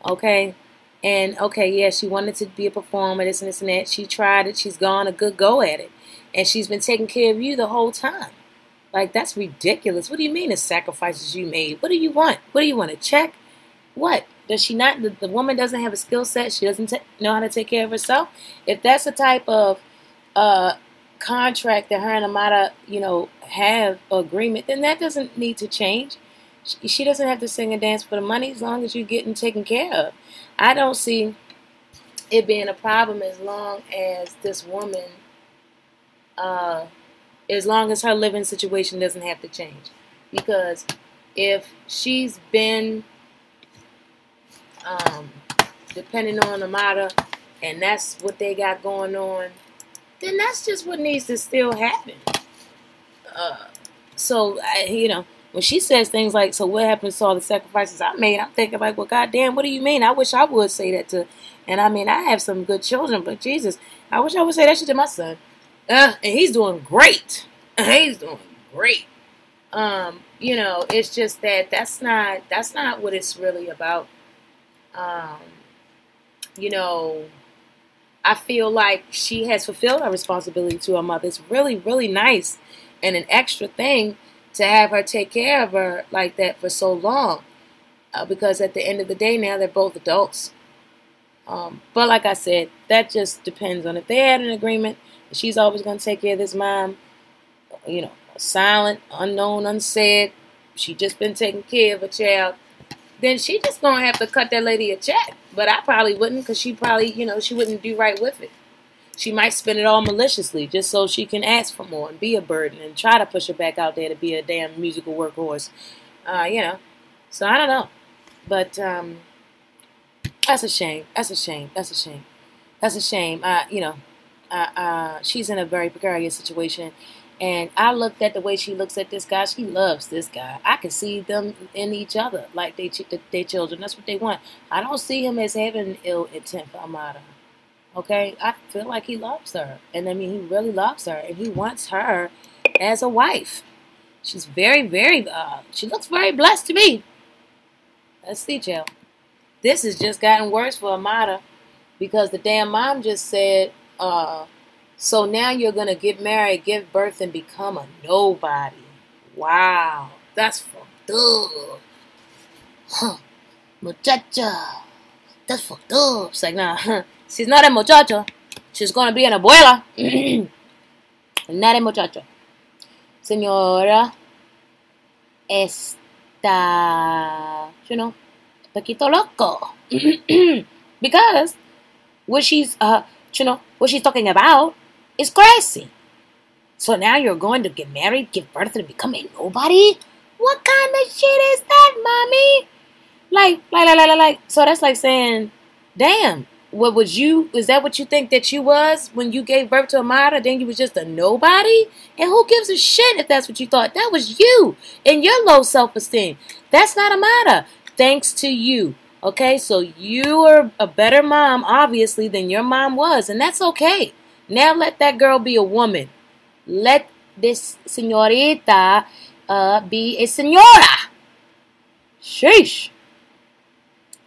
[SPEAKER 1] okay? And okay, yeah, she wanted to be a performer, this and this and that. She tried it. She's gone a good go at it, and she's been taking care of you the whole time. Like that's ridiculous. What do you mean the sacrifices you made? What do you want? What do you want to check? What? Does she not? The, the woman doesn't have a skill set. She doesn't t- know how to take care of herself. If that's the type of uh, contract that her and Amara, you know, have agreement, then that doesn't need to change. She, she doesn't have to sing and dance for the money as long as you're getting taken care of. I don't see it being a problem as long as this woman, uh, as long as her living situation doesn't have to change. Because if she's been um, depending on the matter, and that's what they got going on, then that's just what needs to still happen. Uh, so, I, you know, when she says things like, "So what happens to all the sacrifices I made?" I'm thinking like, "Well, goddamn, what do you mean?" I wish I would say that to, and I mean, I have some good children, but Jesus, I wish I would say that shit to my son. Uh, and he's doing great. He's doing great. Um, you know, it's just that that's not that's not what it's really about um, you know, I feel like she has fulfilled her responsibility to her mother. It's really, really nice and an extra thing to have her take care of her like that for so long. Uh, because at the end of the day, now they're both adults. Um, but like I said, that just depends on if they had an agreement. She's always going to take care of this mom. You know, silent, unknown, unsaid. She just been taking care of a child then she just gonna have to cut that lady a check. But I probably wouldn't, because she probably, you know, she wouldn't do right with it. She might spend it all maliciously just so she can ask for more and be a burden and try to push her back out there to be a damn musical workhorse. Uh, you know. So I don't know. But um, that's a shame. That's a shame. That's a shame. That's a shame. Uh, you know, uh, uh, she's in a very precarious situation. And I looked at the way she looks at this guy. She loves this guy. I can see them in each other, like they they children. That's what they want. I don't see him as having ill intent for Amara. Okay, I feel like he loves her, and I mean he really loves her, and he wants her as a wife. She's very, very. Uh, she looks very blessed to me. Let's see, Jill. This has just gotten worse for Amara because the damn mom just said. Uh, so now you're going to get married, give birth, and become a nobody. Wow. That's fucked up. Huh. Muchacha. That's fucked up. It's like, nah, she's not a muchacha. She's going to be an abuela. not a muchacha. Señora, esta, you know, Poquito loco. because what she's, uh, you know, what she's talking about is crazy. So now you're going to get married, give birth, and become a nobody? What kind of shit is that, mommy? Like, like, like, like, like. So that's like saying, damn, what was you? Is that what you think that you was when you gave birth to Amara? Then you was just a nobody? And who gives a shit if that's what you thought? That was you and your low self esteem. That's not Amara. Thanks to you. Okay, so you are a better mom, obviously, than your mom was, and that's okay. Now let that girl be a woman. Let this señorita uh, be a señora. Sheesh.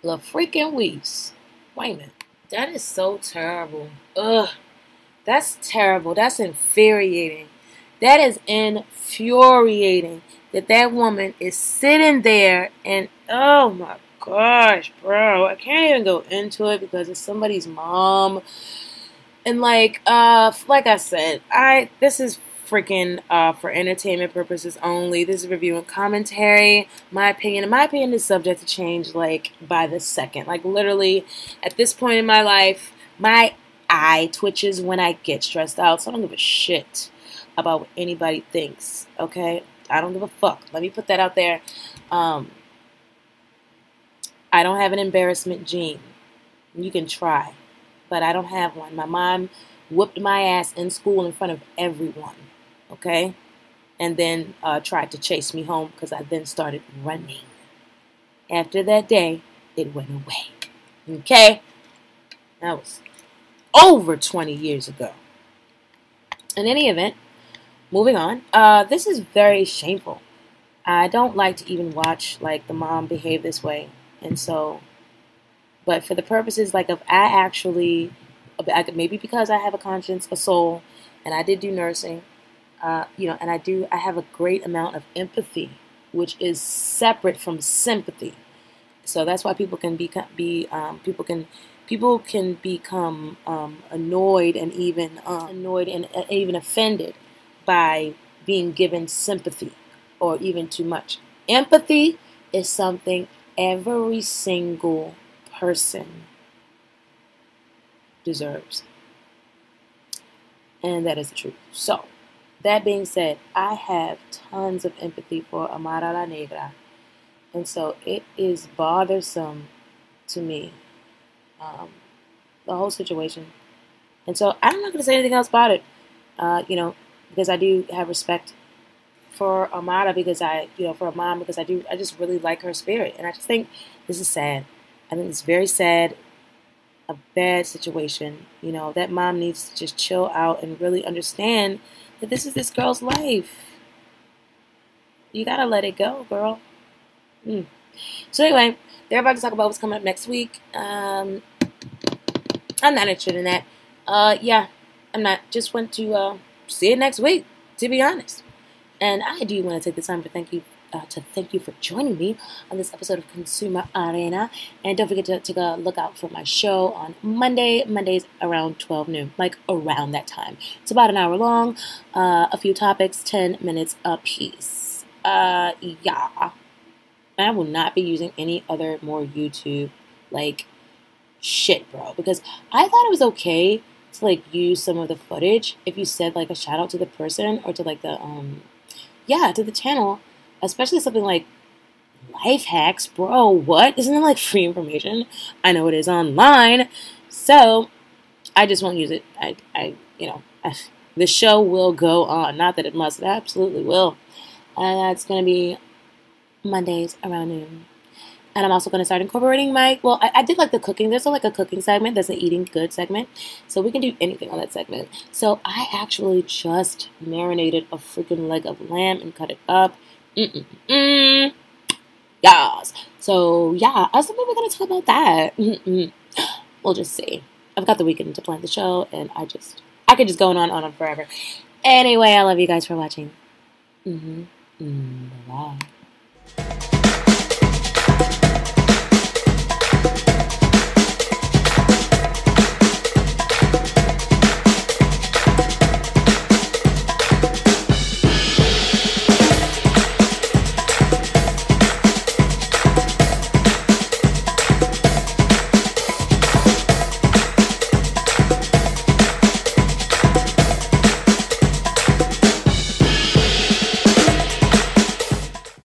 [SPEAKER 1] La freaking weeks. Wait a minute. That is so terrible. Ugh. That's terrible. That's infuriating. That is infuriating that that woman is sitting there and oh my gosh, bro. I can't even go into it because it's somebody's mom. And like uh like I said, I this is freaking uh, for entertainment purposes only. This is review and commentary. My opinion, in my opinion, is subject to change like by the second. Like literally, at this point in my life, my eye twitches when I get stressed out. So I don't give a shit about what anybody thinks. Okay, I don't give a fuck. Let me put that out there. Um, I don't have an embarrassment gene. You can try, but I don't have one. My mom whooped my ass in school in front of everyone okay? And then uh, tried to chase me home because I then started running. After that day, it went away, okay? That was over 20 years ago. In any event, moving on, uh, this is very shameful. I don't like to even watch like the mom behave this way, and so, but for the purposes like of I actually, maybe because I have a conscience, a soul, and I did do nursing, uh, you know, and I do, I have a great amount of empathy, which is separate from sympathy. So that's why people can be, be um, people can, people can become um, annoyed and even uh, annoyed and uh, even offended by being given sympathy or even too much. Empathy is something every single person deserves. And that is the truth. So, that being said, I have tons of empathy for Amara La Negra. And so it is bothersome to me, um, the whole situation. And so I'm not going to say anything else about it, uh, you know, because I do have respect for Amara because I, you know, for a mom because I do, I just really like her spirit. And I just think this is sad. I think it's very sad, a bad situation. You know, that mom needs to just chill out and really understand that this is this girl's life. You gotta let it go, girl. Mm. So anyway, they're about to talk about what's coming up next week. Um, I'm not interested in that. Uh, yeah, I'm not. Just want to uh, see it next week, to be honest. And I do want to take the time to thank you uh, to thank you for joining me on this episode of Consumer Arena. And don't forget to take a look out for my show on Monday, Mondays around 12 noon, like around that time. It's about an hour long, uh, a few topics, 10 minutes a piece. Uh, yeah. I will not be using any other more YouTube like shit, bro, because I thought it was okay to like use some of the footage if you said like a shout out to the person or to like the um yeah to the channel especially something like life hacks, bro. What? Isn't it like free information? I know it is online. So I just won't use it. I, I you know, I, the show will go on. Not that it must, it absolutely will. And that's going to be Mondays around noon. And I'm also going to start incorporating my, well, I, I did like the cooking. There's a, like a cooking segment. There's an eating good segment. So we can do anything on that segment. So I actually just marinated a freaking leg of lamb and cut it up Mm-mm-mm. Yes. So yeah, I was we're gonna talk about that. Mm-mm. We'll just see. I've got the weekend to plan the show, and I just I could just go on and on and forever. Anyway, I love you guys for watching. Mm-hmm. Mm, bye.